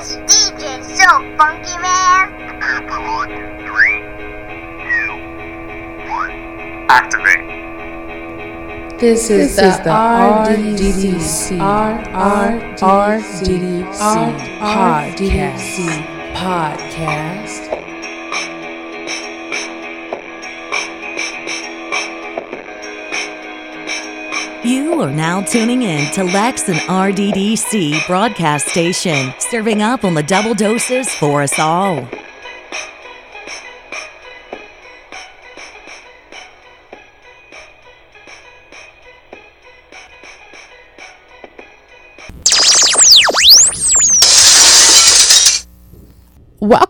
This DJ's so funky, man. Three, two, one. Activate. This is the RDDC RDDC podcast. podcast. You are now tuning in to Lex and RDDC broadcast station, serving up on the double doses for us all.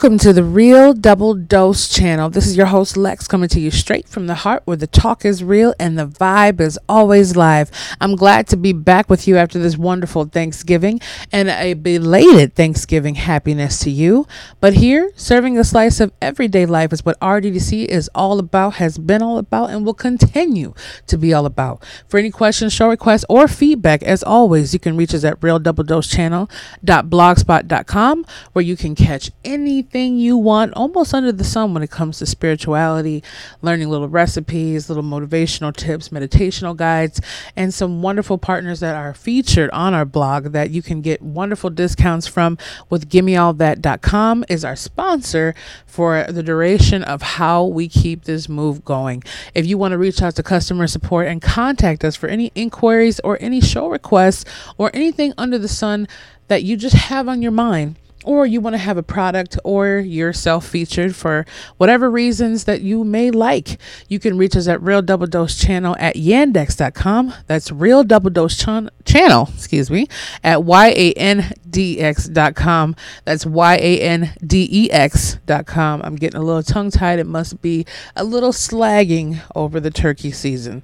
Welcome to the Real Double Dose channel. This is your host Lex coming to you straight from the heart where the talk is real and the vibe is always live. I'm glad to be back with you after this wonderful Thanksgiving and a belated Thanksgiving happiness to you. But here, serving a slice of everyday life is what RDDC is all about, has been all about, and will continue to be all about. For any questions, show requests, or feedback, as always, you can reach us at realdoubledosechannel.blogspot.com where you can catch any anything you want almost under the sun when it comes to spirituality, learning little recipes, little motivational tips, meditational guides, and some wonderful partners that are featured on our blog that you can get wonderful discounts from with gimmeallthat.com is our sponsor for the duration of how we keep this move going. If you want to reach out to customer support and contact us for any inquiries or any show requests or anything under the sun that you just have on your mind, or you want to have a product or yourself featured for whatever reasons that you may like, you can reach us at Real Double Dose Channel at yandex.com. That's Real Double Dose Ch- Channel, excuse me, at yandx.com. That's y-a-n-d-e-x.com. I'm getting a little tongue tied. It must be a little slagging over the turkey season.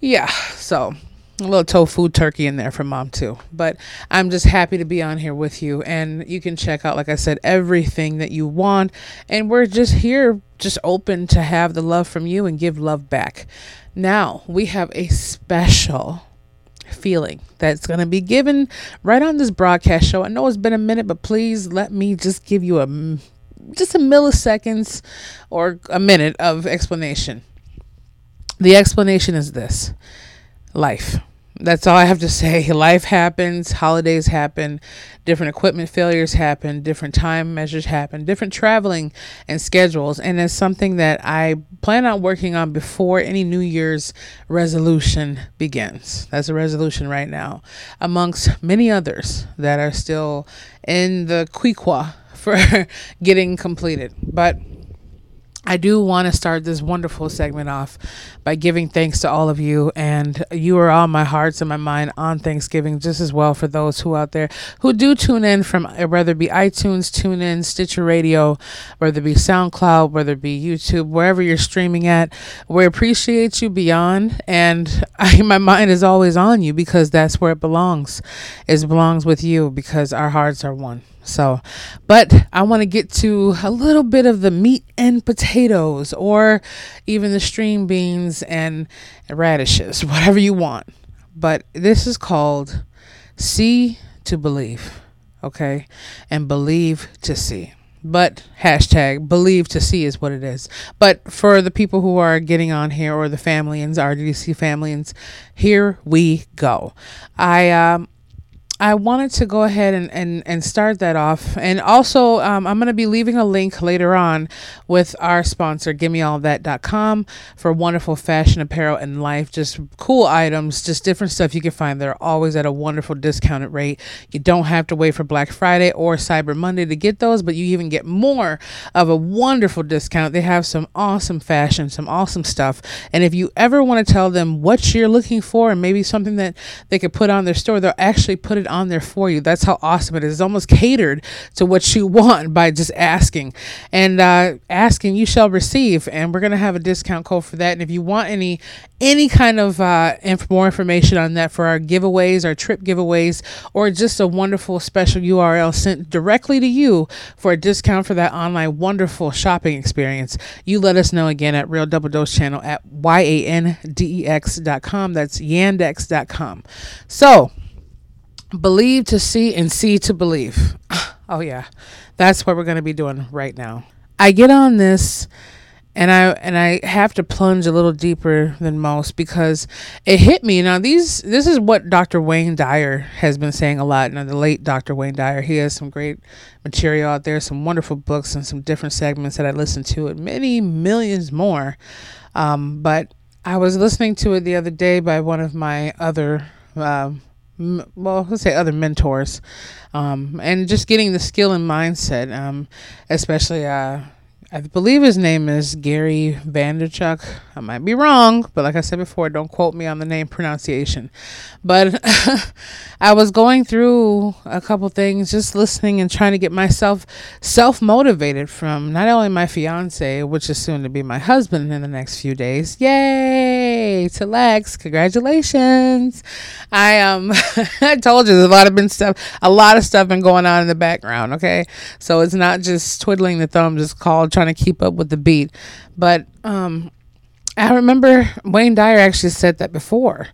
Yeah, so a little tofu turkey in there for mom too. But I'm just happy to be on here with you. And you can check out, like I said, everything that you want. And we're just here, just open to have the love from you and give love back. Now, we have a special feeling that's going to be given right on this broadcast show. I know it's been a minute, but please let me just give you a just a milliseconds or a minute of explanation. The explanation is this life. That's all I have to say. Life happens, holidays happen, different equipment failures happen, different time measures happen, different traveling and schedules. And it's something that I plan on working on before any New Year's resolution begins. That's a resolution right now, amongst many others that are still in the quiqua for getting completed. But I do want to start this wonderful segment off by giving thanks to all of you. And you are all my hearts and my mind on Thanksgiving, just as well for those who out there who do TuneIn from uh, whether it be iTunes, tune in, Stitcher Radio, whether it be SoundCloud, whether it be YouTube, wherever you're streaming at. We appreciate you beyond. And I, my mind is always on you because that's where it belongs. It belongs with you because our hearts are one. So, but I want to get to a little bit of the meat and potatoes, or even the string beans and radishes, whatever you want. But this is called See to Believe, okay? And Believe to See. But hashtag believe to see is what it is. But for the people who are getting on here or the familians, RDC familians, here we go. I um I wanted to go ahead and, and, and start that off. And also, um, I'm going to be leaving a link later on with our sponsor, gimmeallthat.com, for wonderful fashion apparel and life. Just cool items, just different stuff you can find. They're always at a wonderful discounted rate. You don't have to wait for Black Friday or Cyber Monday to get those, but you even get more of a wonderful discount. They have some awesome fashion, some awesome stuff. And if you ever want to tell them what you're looking for and maybe something that they could put on their store, they'll actually put it on there for you. That's how awesome it is. It's almost catered to what you want by just asking. And uh, asking, you shall receive. And we're going to have a discount code for that. And if you want any any kind of uh, inf- more information on that for our giveaways, our trip giveaways, or just a wonderful special URL sent directly to you for a discount for that online wonderful shopping experience, you let us know again at Real Double Dose Channel at yandex.com. That's yandex.com. So, Believe to see and see to believe. Oh yeah. That's what we're going to be doing right now. I get on this and I and I have to plunge a little deeper than most because it hit me. Now these this is what Dr. Wayne Dyer has been saying a lot. Now the late Dr. Wayne Dyer, he has some great material out there, some wonderful books and some different segments that I listen to, and many millions more. Um, but I was listening to it the other day by one of my other. Um, well, let's say other mentors, um, and just getting the skill and mindset, um, especially uh, I believe his name is Gary Vaynerchuk. I might be wrong, but like I said before, don't quote me on the name pronunciation. But I was going through a couple things, just listening and trying to get myself self motivated from not only my fiance, which is soon to be my husband in the next few days. Yay to Lex! Congratulations. I um I told you there's a lot of been stuff, a lot of stuff been going on in the background. Okay, so it's not just twiddling the thumbs. It's called trying to keep up with the beat. But um, I remember Wayne Dyer actually said that before.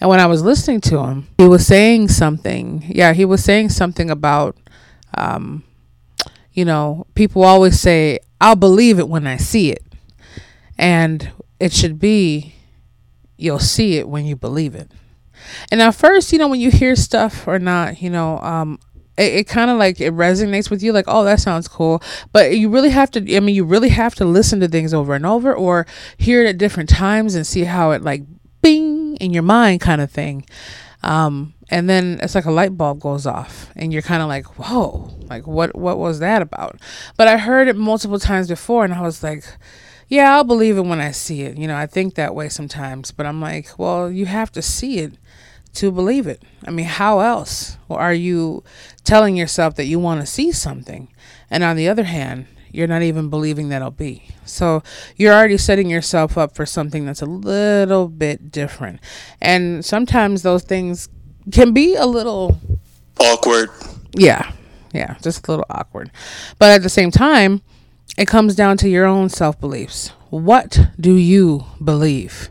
And when I was listening to him, he was saying something. Yeah, he was saying something about, um, you know, people always say, I'll believe it when I see it. And it should be, you'll see it when you believe it. And at first, you know, when you hear stuff or not, you know, um, it, it kind of like it resonates with you like oh that sounds cool. But you really have to i mean you really have to listen to things over and over or hear it at different times and see how it like bing in your mind kind of thing. Um, and then it's like a light bulb goes off and you're kind of like whoa like what what was that about? But i heard it multiple times before and i was like yeah i'll believe it when i see it. You know i think that way sometimes but i'm like well you have to see it to believe it. I mean, how else? Are you telling yourself that you want to see something? And on the other hand, you're not even believing that it'll be. So you're already setting yourself up for something that's a little bit different. And sometimes those things can be a little awkward. Yeah. Yeah, just a little awkward. But at the same time, it comes down to your own self beliefs. What do you believe?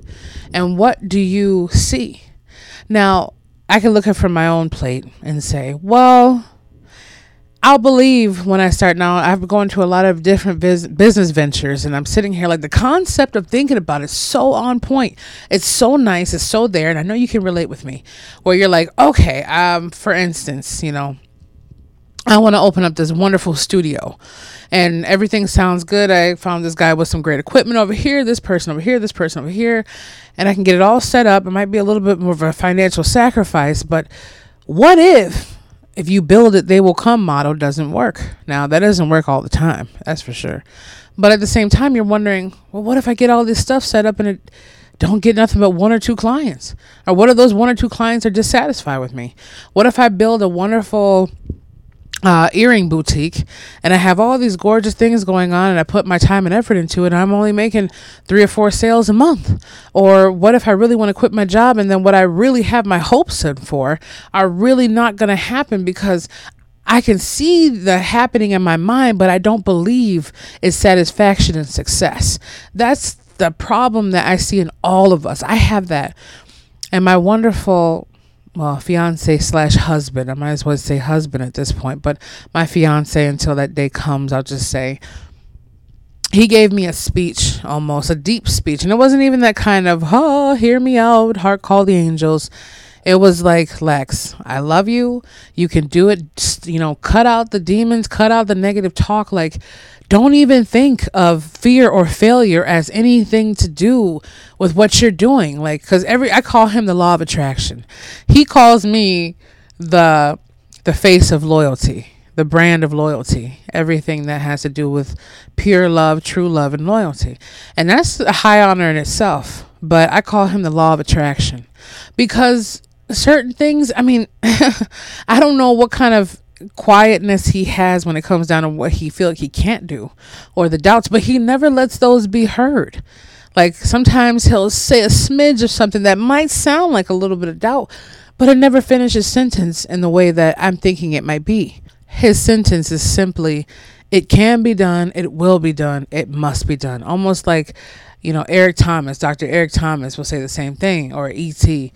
And what do you see? Now, I can look at from my own plate and say, well, I'll believe when I start now. I've gone to a lot of different biz- business ventures, and I'm sitting here like the concept of thinking about it is so on point. It's so nice. It's so there, and I know you can relate with me. Where you're like, okay, um, for instance, you know, I want to open up this wonderful studio and everything sounds good. I found this guy with some great equipment over here, this person over here, this person over here, and I can get it all set up. It might be a little bit more of a financial sacrifice, but what if if you build it they will come model doesn't work? Now, that doesn't work all the time, that's for sure. But at the same time, you're wondering, well, what if I get all this stuff set up and it don't get nothing but one or two clients? Or what if those one or two clients are dissatisfied with me? What if I build a wonderful uh, earring boutique and I have all these gorgeous things going on and I put my time and effort into it and I'm only making three or four sales a month? Or what if I really want to quit my job and then what I really have my hopes set for are really not going to happen because I can see the happening in my mind, but I don't believe it's satisfaction and success. That's the problem that I see in all of us. I have that. And my wonderful well, fiance slash husband. I might as well say husband at this point, but my fiance until that day comes, I'll just say he gave me a speech, almost a deep speech, and it wasn't even that kind of "oh, hear me out, heart call the angels." It was like, Lex, I love you. You can do it. Just, you know, cut out the demons, cut out the negative talk. Like, don't even think of fear or failure as anything to do with what you're doing. Like, because every, I call him the law of attraction. He calls me the, the face of loyalty, the brand of loyalty, everything that has to do with pure love, true love, and loyalty. And that's a high honor in itself. But I call him the law of attraction because certain things, I mean, I don't know what kind of quietness he has when it comes down to what he feel like he can't do or the doubts, but he never lets those be heard. Like sometimes he'll say a smidge of something that might sound like a little bit of doubt, but it never finishes sentence in the way that I'm thinking it might be. His sentence is simply, it can be done, it will be done, it must be done. Almost like, you know, Eric Thomas, Dr. Eric Thomas will say the same thing, or E.T.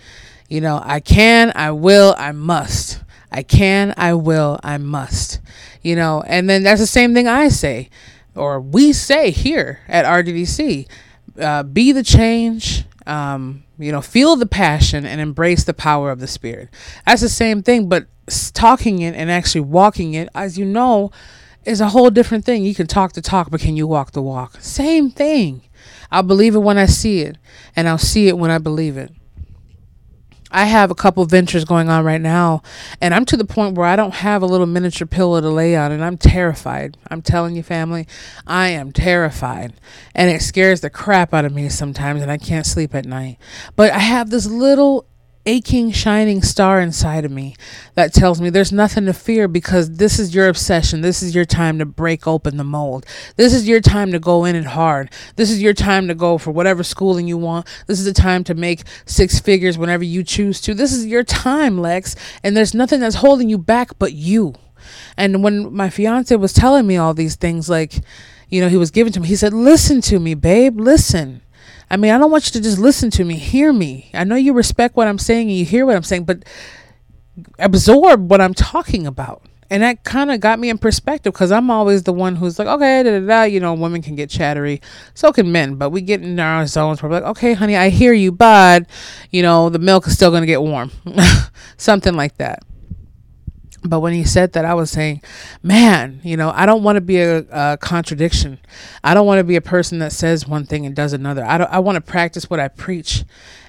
You know, I can, I will, I must. I can, I will, I must. You know, and then that's the same thing I say, or we say here at RDDC uh, be the change. Um, you know, feel the passion and embrace the power of the spirit. That's the same thing, but talking it and actually walking it, as you know, is a whole different thing. You can talk the talk, but can you walk the walk? Same thing. I'll believe it when I see it, and I'll see it when I believe it. I have a couple ventures going on right now, and I'm to the point where I don't have a little miniature pillow to lay on, and I'm terrified. I'm telling you, family, I am terrified, and it scares the crap out of me sometimes, and I can't sleep at night. But I have this little aching, shining star inside of me that tells me there's nothing to fear because this is your obsession. This is your time to break open the mold. This is your time to go in it hard. This is your time to go for whatever schooling you want. This is the time to make six figures whenever you choose to. This is your time, Lex, and there's nothing that's holding you back but you. And when my fiance was telling me all these things, like, you know, he was giving to me, he said, Listen to me, babe, listen I mean, I don't want you to just listen to me, hear me. I know you respect what I'm saying and you hear what I'm saying, but absorb what I'm talking about. And that kind of got me in perspective because I'm always the one who's like, okay, da, da, da, you know, women can get chattery. So can men, but we get in our zones where we're like, okay, honey, I hear you, but, you know, the milk is still going to get warm. Something like that. But when he said that, I was saying, man, you know, I don't want to be a, a contradiction. I don't want to be a person that says one thing and does another. I, I want to practice what I preach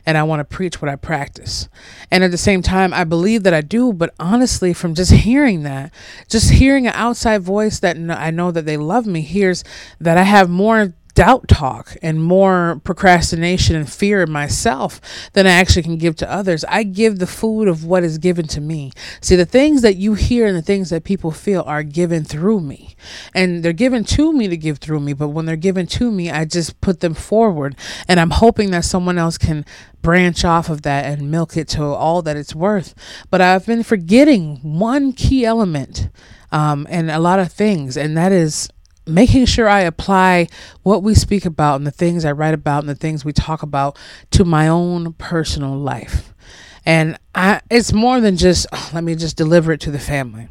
and I want to preach what I practice. And at the same time, I believe that I do. But honestly, from just hearing that, just hearing an outside voice that I know that they love me, hears that I have more doubt talk and more procrastination and fear in myself than I actually can give to others. I give the food of what is given to me. See, the things that you hear and the things that people feel are given through me. And they're given to me to give through me, but when they're given to me, I just put them forward. And I'm hoping that someone else can branch off of that and milk it to all that it's worth. But I've been forgetting one key element um, and a lot of things, and that is making sure I apply what we speak about and the things I write about and the things we talk about to my own personal life. And I, it's more than just, oh, let me just deliver it to the family.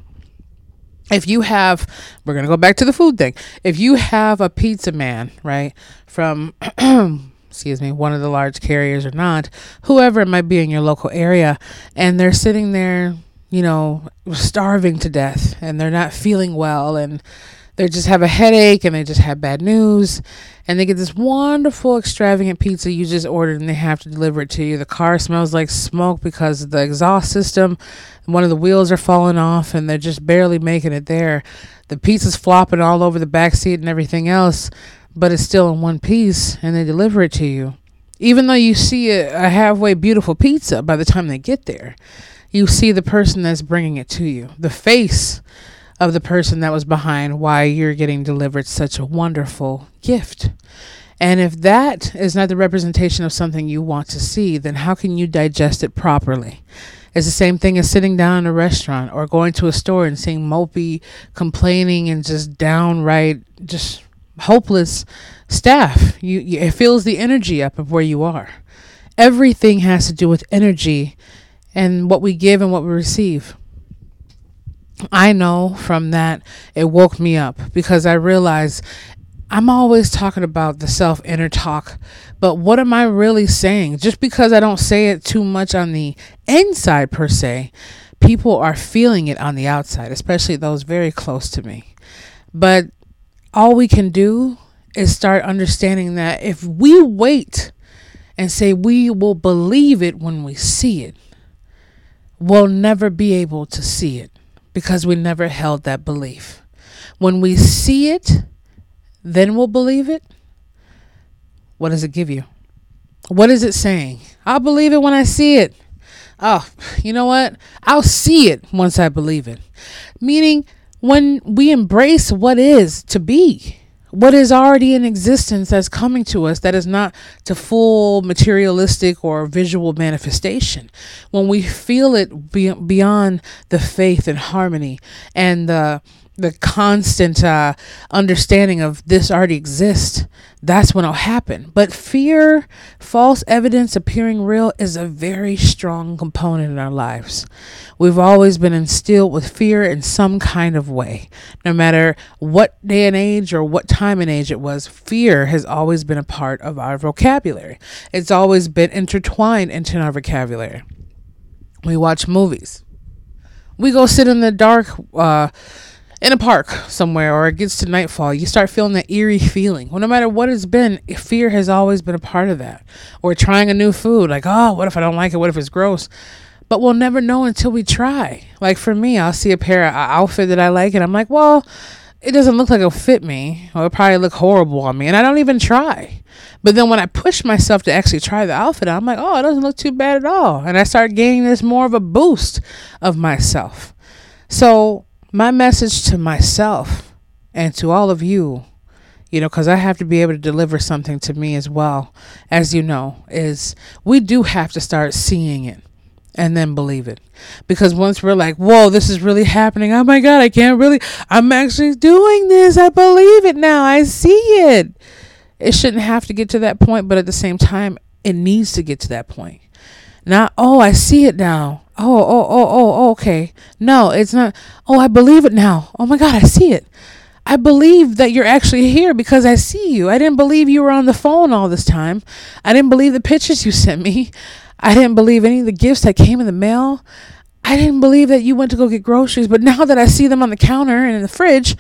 If you have, we're going to go back to the food thing. If you have a pizza man, right, from, excuse me, one of the large carriers or not, whoever it might be in your local area, and they're sitting there, you know, starving to death and they're not feeling well and they just have a headache and they just have bad news and they get this wonderful extravagant pizza you just ordered and they have to deliver it to you. The car smells like smoke because the exhaust system. One of the wheels are falling off and they're just barely making it there. The pizza's flopping all over the back seat and everything else but it's still in one piece and they deliver it to you. Even though you see a, a halfway beautiful pizza by the time they get there you see the person that's bringing it to you. The face of the person that was behind why you're getting delivered such a wonderful gift. And if that is not the representation of something you want to see, then how can you digest it properly? It's the same thing as sitting down in a restaurant or going to a store and seeing mopey, complaining, and just downright just hopeless staff. You, you, it fills the energy up of where you are. Everything has to do with energy and what we give and what we receive. I know from that it woke me up because I realized I'm always talking about the self inner talk, but what am I really saying? Just because I don't say it too much on the inside per se, people are feeling it on the outside, especially those very close to me. But all we can do is start understanding that if we wait and say we will believe it when we see it, we'll never be able to see it because we never held that belief. When we see it, then we'll believe it. What does it give you? What is it saying? I'll believe it when I see it. Oh, you know what? I'll see it once I believe it. Meaning, when we embrace what is to be, what is already in existence that's coming to us that is not to full materialistic or visual manifestation. When we feel it be- beyond the faith and harmony and the the constant uh, understanding of this already exists, that's when it'll happen. But fear, false evidence appearing real, is a very strong component in our lives. We've always been instilled with fear in some kind of way. No matter what day and age or what time and age it was, fear has always been a part of our vocabulary. It's always been intertwined into our vocabulary. We watch movies. We go sit in the dark. Uh, in a park somewhere or it gets to nightfall, you start feeling that eerie feeling. Well, no matter what it's been, fear has always been a part of that. Or trying a new food, like, oh, what if I don't like it? What if it's gross? But we'll never know until we try. Like for me, I'll see a pair of uh, outfit that I like, and I'm like, well, it doesn't look like it'll fit me, or it'll probably look horrible on me, and I don't even try. But then when I push myself to actually try the outfit, I'm like, oh, it doesn't look too bad at all, and I start gaining this more of a boost of myself. So my message to myself and to all of you, you know, because I have to be able to deliver something to me as well, as you know, is we do have to start seeing it and then believe it. Because once we're like, whoa, this is really happening. Oh my God, I can't really, I'm actually doing this. I believe it now. I see it. It shouldn't have to get to that point, but at the same time, it needs to get to that point. Not, oh, I see it now. Oh, oh, oh, oh, okay. No, it's not. Oh, I believe it now. Oh my God, I see it. I believe that you're actually here because I see you. I didn't believe you were on the phone all this time. I didn't believe the pictures you sent me. I didn't believe any of the gifts that came in the mail. I didn't believe that you went to go get groceries, but now that I see them on the counter and in the fridge,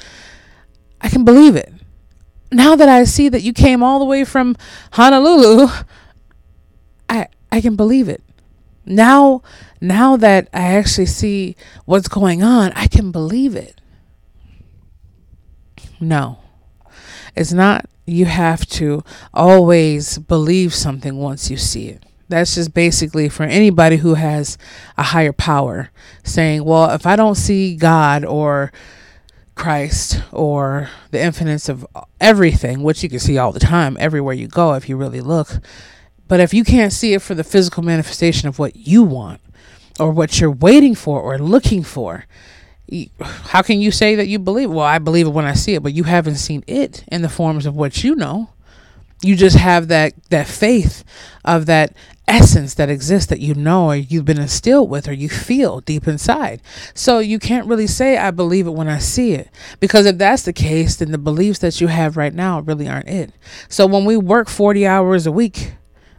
I can believe it. Now that I see that you came all the way from Honolulu, I I can believe it now now that I actually see what's going on, I can believe it. No. It's not you have to always believe something once you see it. That's just basically for anybody who has a higher power saying, well, if I don't see God or Christ or the infinite of everything, which you can see all the time everywhere you go if you really look, but if you can't see it for the physical manifestation of what you want or what you're waiting for or looking for, how can you say that you believe? Well, I believe it when I see it, but you haven't seen it in the forms of what you know. You just have that that faith of that essence that exists that you know or you've been instilled with or you feel deep inside. So you can't really say I believe it when I see it because if that's the case then the beliefs that you have right now really aren't it. So when we work 40 hours a week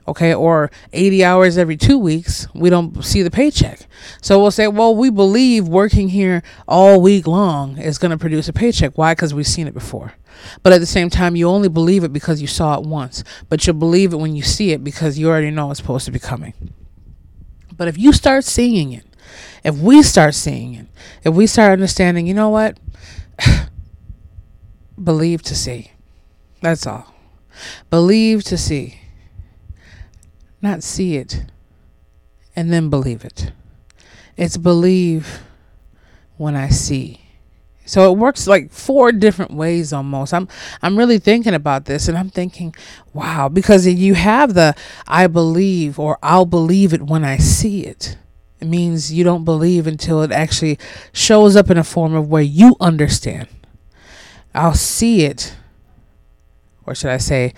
okay, or 80 hours every two weeks, we don't see the paycheck. So we'll say, well, we believe working here all week long is going to produce a paycheck. Why? Because we've seen it before. But at the same time, you only believe it because you saw it once, but you'll believe it when you see it because you already know it's supposed to be coming. But if you start seeing it, if we start seeing it, if we start understanding, you know what? believe to see. That's all. Believe to see not see it and then believe it. It's believe when I see. So it works like four different ways almost. I'm I'm really thinking about this and I'm thinking, wow, because you have the I believe or I'll believe it when I see it. It means you don't believe until it actually shows up in a form of where you understand. I'll see it. Or should I say,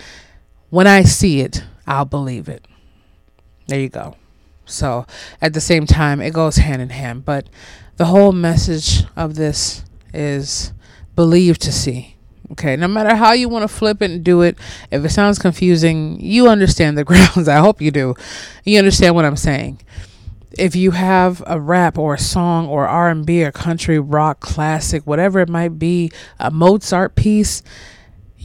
when I see it, I'll believe it. There you go. So at the same time, it goes hand in hand. But the whole message of this is believe to see. Okay, no matter how you want to flip it and do it, if it sounds confusing, you understand the grounds. I hope you do. You understand what I'm saying. If you have a rap or a song or R&B or country rock classic, whatever it might be, a Mozart piece,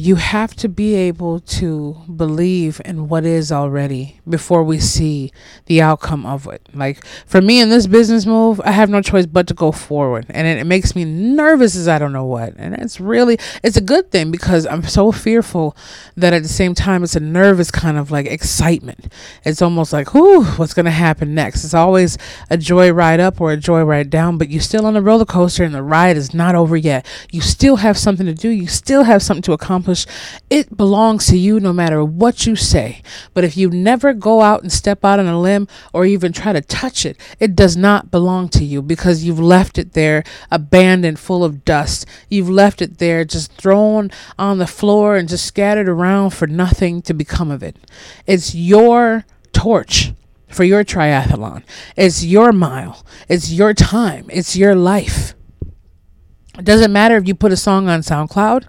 you have to be able to believe in what is already before we see the outcome of it. Like for me in this business move, I have no choice but to go forward. And it, it, makes me nervous as I don't know what. And it's really it's a good thing because I'm so fearful that at the same time it's a nervous kind of like excitement. It's almost like, whoo, what's gonna happen next? It's always a joy ride up or a joy ride down, but you're still on a roller coaster and the ride is not over yet. You still have something to do, you still have something to accomplish accomplish, it belongs to you no matter what you say. But if you never go out and step out on a limb or even try to touch it, it does not belong to you because you've left it there abandoned, full of dust. You've left it there just thrown on the floor and just scattered around for nothing to become of it. It's your torch for your triathlon. It's your mile. It's your time. It's your life. It doesn't matter if you put a song on SoundCloud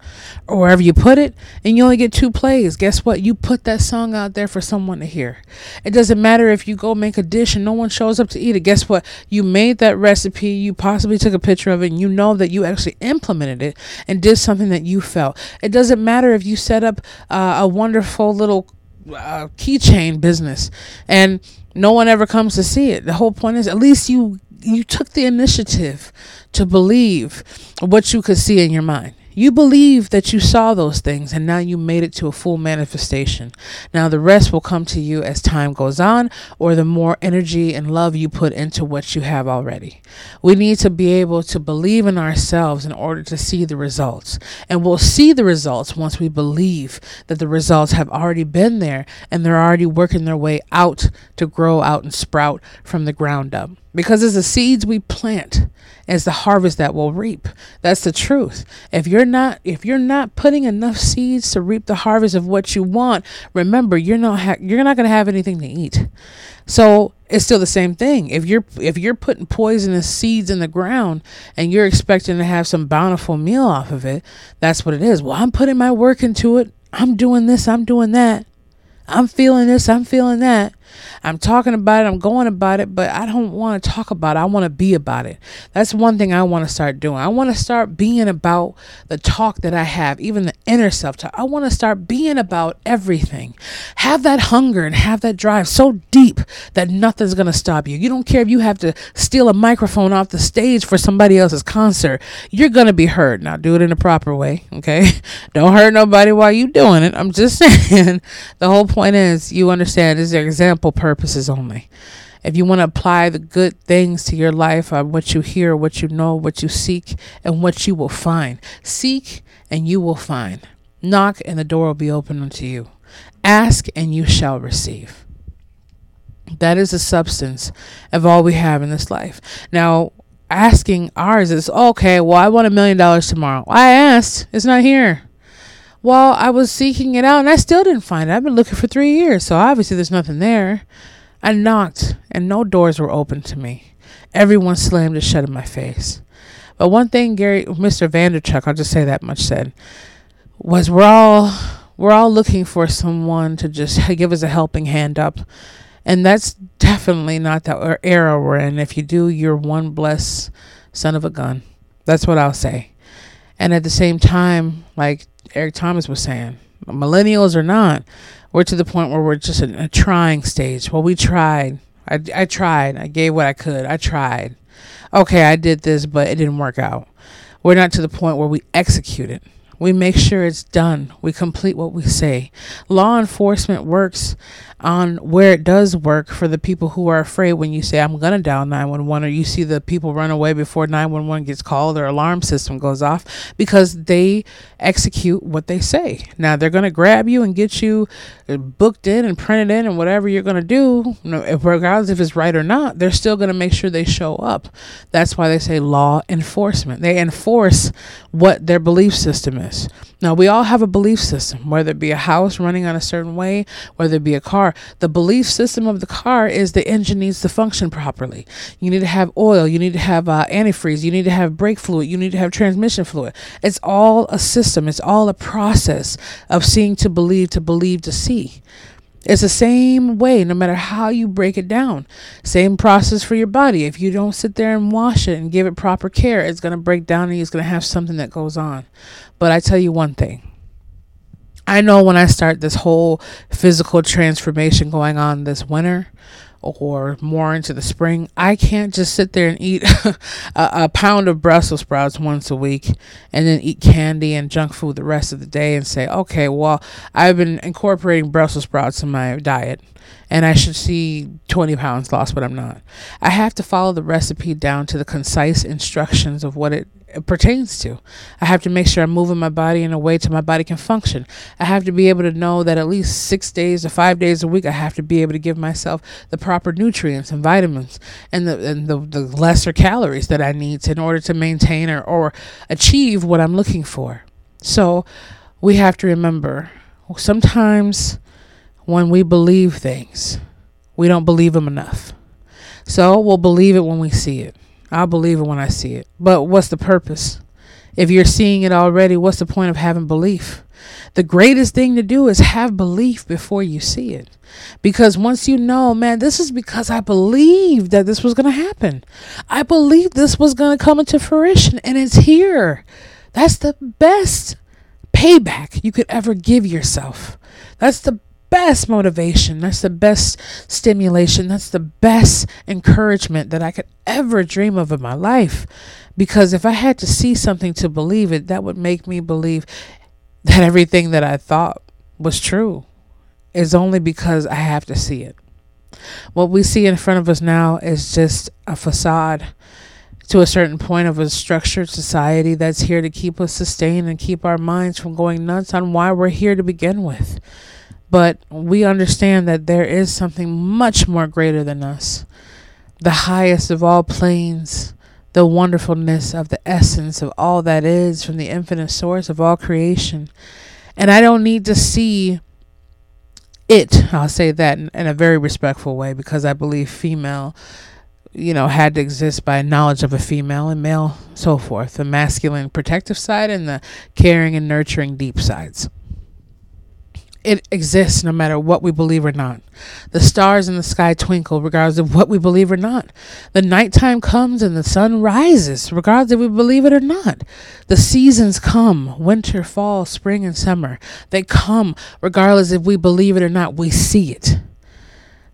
or wherever you put it and you only get two plays. Guess what? You put that song out there for someone to hear. It doesn't matter if you go make a dish and no one shows up to eat it. Guess what? You made that recipe, you possibly took a picture of it, and you know that you actually implemented it and did something that you felt. It doesn't matter if you set up uh, a wonderful little uh, keychain business and no one ever comes to see it. The whole point is at least you you took the initiative to believe what you could see in your mind. You believe that you saw those things and now you made it to a full manifestation. Now the rest will come to you as time goes on or the more energy and love you put into what you have already. We need to be able to believe in ourselves in order to see the results. And we'll see the results once we believe that the results have already been there and they're already working their way out to grow out and sprout from the ground up because it's the seeds we plant as the harvest that we'll reap. That's the truth. If you're not if you're not putting enough seeds to reap the harvest of what you want remember you're not ha- you're not going to have anything to eat. So it's still the same thing. If you're if you're putting poisonous seeds in the ground and you're expecting to have some bountiful meal off of it that's what it is. Well i'm putting my work into it. I'm doing this i'm doing that. I'm feeling this i'm feeling that I'm talking about it, I'm going about it, but I don't want to talk about it. I want to be about it. That's one thing I want to start doing. I want to start being about the talk that I have, even the inner self talk. I want to start being about everything. Have that hunger and have that drive so deep that nothing's going to stop you. You don't care if you have to steal a microphone off the stage for somebody else's concert. You're going to be heard. Now do it in a proper way, okay? Don't hurt nobody while you doing it. I'm just saying the whole point is you understand this is an example purposes only. If you want to apply the good things to your life, uh, what you hear, what you know, what you seek, and what you will find. Seek and you will find. Knock and the door will be open unto you. Ask and you shall receive. That is the substance of all we have in this life. Now, asking ours is okay, well, I want a million dollars tomorrow. I asked, it's not here. Well, I was seeking it out and I still didn't find it. I've been looking for three years, so obviously there's nothing there. I knocked and no doors were open to me. Everyone slammed it shut in my face. But one thing Gary Mr. Vanderchuck, I'll just say that much said, was we're all we're all looking for someone to just give us a helping hand up. And that's definitely not the er, era we're in. If you do, you're one blessed son of a gun. That's what I'll say. And at the same time, like Eric Thomas was saying, millennials or not, we're to the point where we're just in a trying stage. Well, we tried. I, I tried. I gave what I could. I tried. Okay, I did this, but it didn't work out. We're not to the point where we execute it. We make sure it's done. We complete what we say. Law enforcement works on where it does work for the people who are afraid when you say, I'm going to dial 911, or you see the people run away before 911 gets called, or alarm system goes off, because they execute what they say. Now, they're going to grab you and get you uh, booked in and printed in, and whatever you're going to do, regardless if it's right or not, they're still going to make sure they show up. That's why they say law enforcement. They enforce what their belief system is. Now, we all have a belief system, whether it be a house running on a certain way, whether it be a car. The belief system of the car is the engine needs to function properly. You need to have oil, you need to have uh, antifreeze, you need to have brake fluid, you need to have transmission fluid. It's all a system, it's all a process of seeing to believe, to believe to see. It's the same way, no matter how you break it down. Same process for your body. If you don't sit there and wash it and give it proper care, it's going to break down and it's going to have something that goes on. But I tell you one thing I know when I start this whole physical transformation going on this winter, or more into the spring, I can't just sit there and eat a, a, pound of Brussels sprouts once a week and then eat candy and junk food the rest of the day and say, okay, well, I've been incorporating Brussels sprouts in my diet and I should see 20 pounds lost, but I'm not. I have to follow the recipe down to the concise instructions of what it pertains to. I have to make sure I'm moving my body in a way to my body can function. I have to be able to know that at least six days or five days a week, I have to be able to give myself the proper nutrients and vitamins and the and the, the lesser calories that I need in order to maintain or, or achieve what I'm looking for. So we have to remember sometimes when we believe things, we don't believe them enough. So we'll believe it when we see it. I'll believe it when I see it. But what's the purpose? If you're seeing it already, what's the point of having belief? The greatest thing to do is have belief before you see it. Because once you know, man, this is because I believed that this was going to happen. I believed this was going to come into fruition, and it's here. That's the best payback you could ever give yourself. That's the best motivation. That's the best stimulation. That's the best encouragement that I could ever dream of in my life. Because if I had to see something to believe it, that would make me believe that everything that I thought was true is only because I have to see it. What we see in front of us now is just a facade to a certain point of a structured society that's here to keep us sustained and keep our minds from going nuts on why we're here to begin with. But we understand that there is something much more greater than us. The highest of all planes, the wonderfulness of the essence of all that is from the infinite source of all creation. And I don't need to see it, I'll say that in, in, a very respectful way because I believe female, you know, had to exist by knowledge of a female and male, so forth. The masculine protective side and the caring and nurturing deep sides. It exists no matter what we believe or not. The stars in the sky twinkle regardless of what we believe or not. The nighttime comes and the sun rises regardless if we believe it or not. The seasons come winter, fall, spring, and summer. They come regardless if we believe it or not. We see it.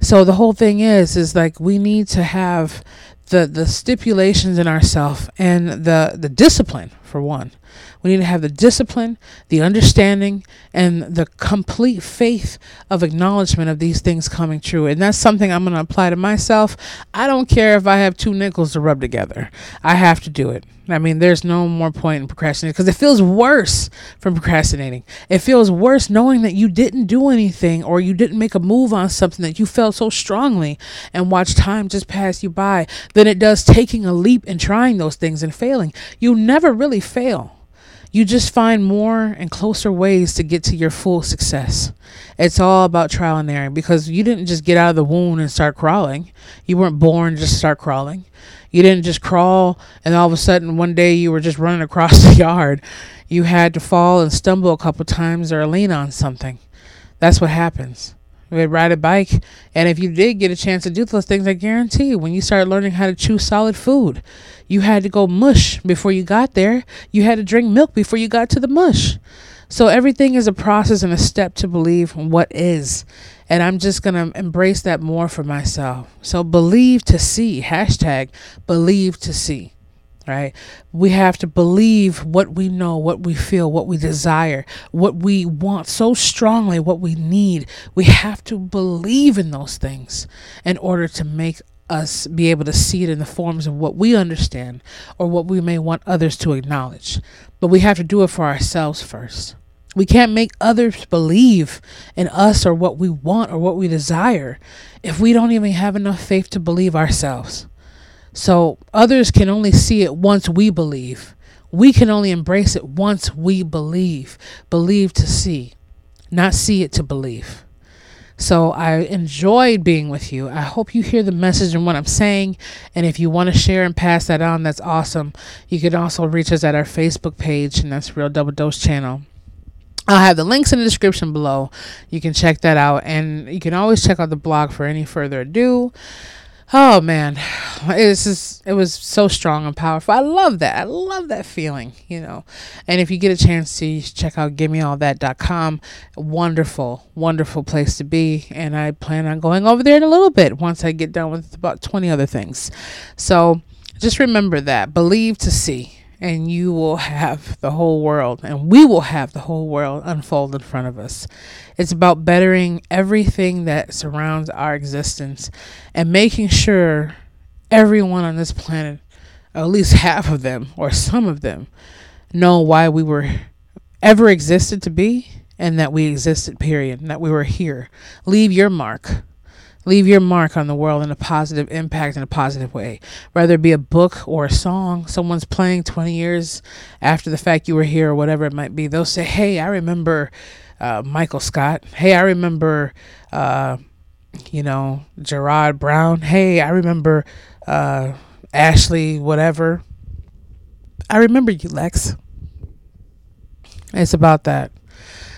So the whole thing is, is like we need to have the the stipulations in ourself and the the discipline for one we need to have the discipline the understanding and the complete faith of acknowledgement of these things coming true and that's something i'm going to apply to myself i don't care if i have two nickels to rub together i have to do it I mean, there's no more point in procrastinating because it feels worse from procrastinating. It feels worse knowing that you didn't do anything or you didn't make a move on something that you felt so strongly and watch time just pass you by than it does taking a leap and trying those things and failing. You never really fail. You just find more and closer ways to get to your full success. It's all about trial and error because you didn't just get out of the womb and start crawling. You weren't born to just start crawling. You didn't just crawl and all of a sudden one day you were just running across the yard. You had to fall and stumble a couple times or lean on something. That's what happens. We ride a bike, and if you did get a chance to do those things, I guarantee you, when you start learning how to chew solid food, you had to go mush before you got there. You had to drink milk before you got to the mush. So everything is a process and a step to believe what is. And I'm just going to embrace that more for myself. So believe to see. Hashtag believe to see. Right? We have to believe what we know, what we feel, what we desire, what we want so strongly, what we need. We have to believe in those things in order to make us be able to see it in the forms of what we understand or what we may want others to acknowledge. But we have to do it for ourselves first. We can't make others believe in us or what we want or what we desire if we don't even have enough faith to believe ourselves. So others can only see it once we believe. We can only embrace it once we believe. Believe to see, not see it to believe. So I enjoyed being with you. I hope you hear the message and what I'm saying. And if you want to share and pass that on, that's awesome. You can also reach us at our Facebook page, and that's Real Double Dose Channel. I'll have the links in the description below. You can check that out. And you can always check out the blog for any further ado. Oh man, it was just, it was so strong and powerful. I love that. I love that feeling, you know. And if you get a chance to check out givemeallthat.com, wonderful, wonderful place to be. And I plan on going over there in a little bit once I get done with about 20 other things. So just remember that. Believe to see and you will have the whole world, and we will have the whole world unfold in front of us. It's about bettering everything that surrounds our existence and making sure everyone on this planet, at least half of them or some of them, know why we were ever existed to be and that we existed, period, and that we were here. Leave your mark leave your mark on the world in a positive impact in a positive way. Whether it be a book or a song someone's playing 20 years after the fact you were here or whatever it might be they'll say hey i remember uh, michael scott. Hey i remember uh, you know gerard brown. Hey i remember uh, ashley whatever. I remember you lex. It's about that.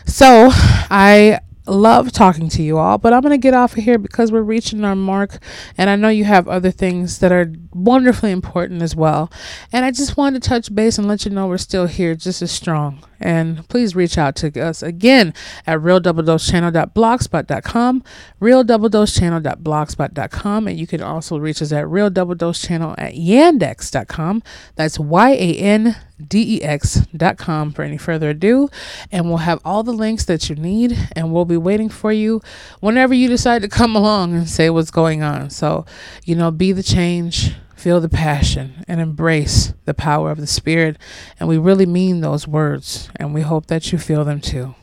So i love talking to you all, but I'm going to get off of here because we're reaching our mark. And I know you have other things that are wonderfully important as well. And I just wanted to touch base and let you know we're still here just as strong. And please reach out to us again at realdoubledosechannel.blogspot.com, realdoubledosechannel.blogspot.com. And you can also reach us at realdoubledosechannel at yandex.com. That's Y A N dex.com for any further ado. And we'll have all the links that you need, and we'll be waiting for you whenever you decide to come along and say what's going on. So, you know, be the change, feel the passion, and embrace the power of the Spirit. And we really mean those words, and we hope that you feel them too.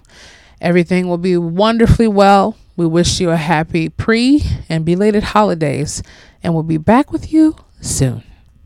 Everything will be wonderfully well. We wish you a happy pre and belated holidays, and we'll be back with you soon.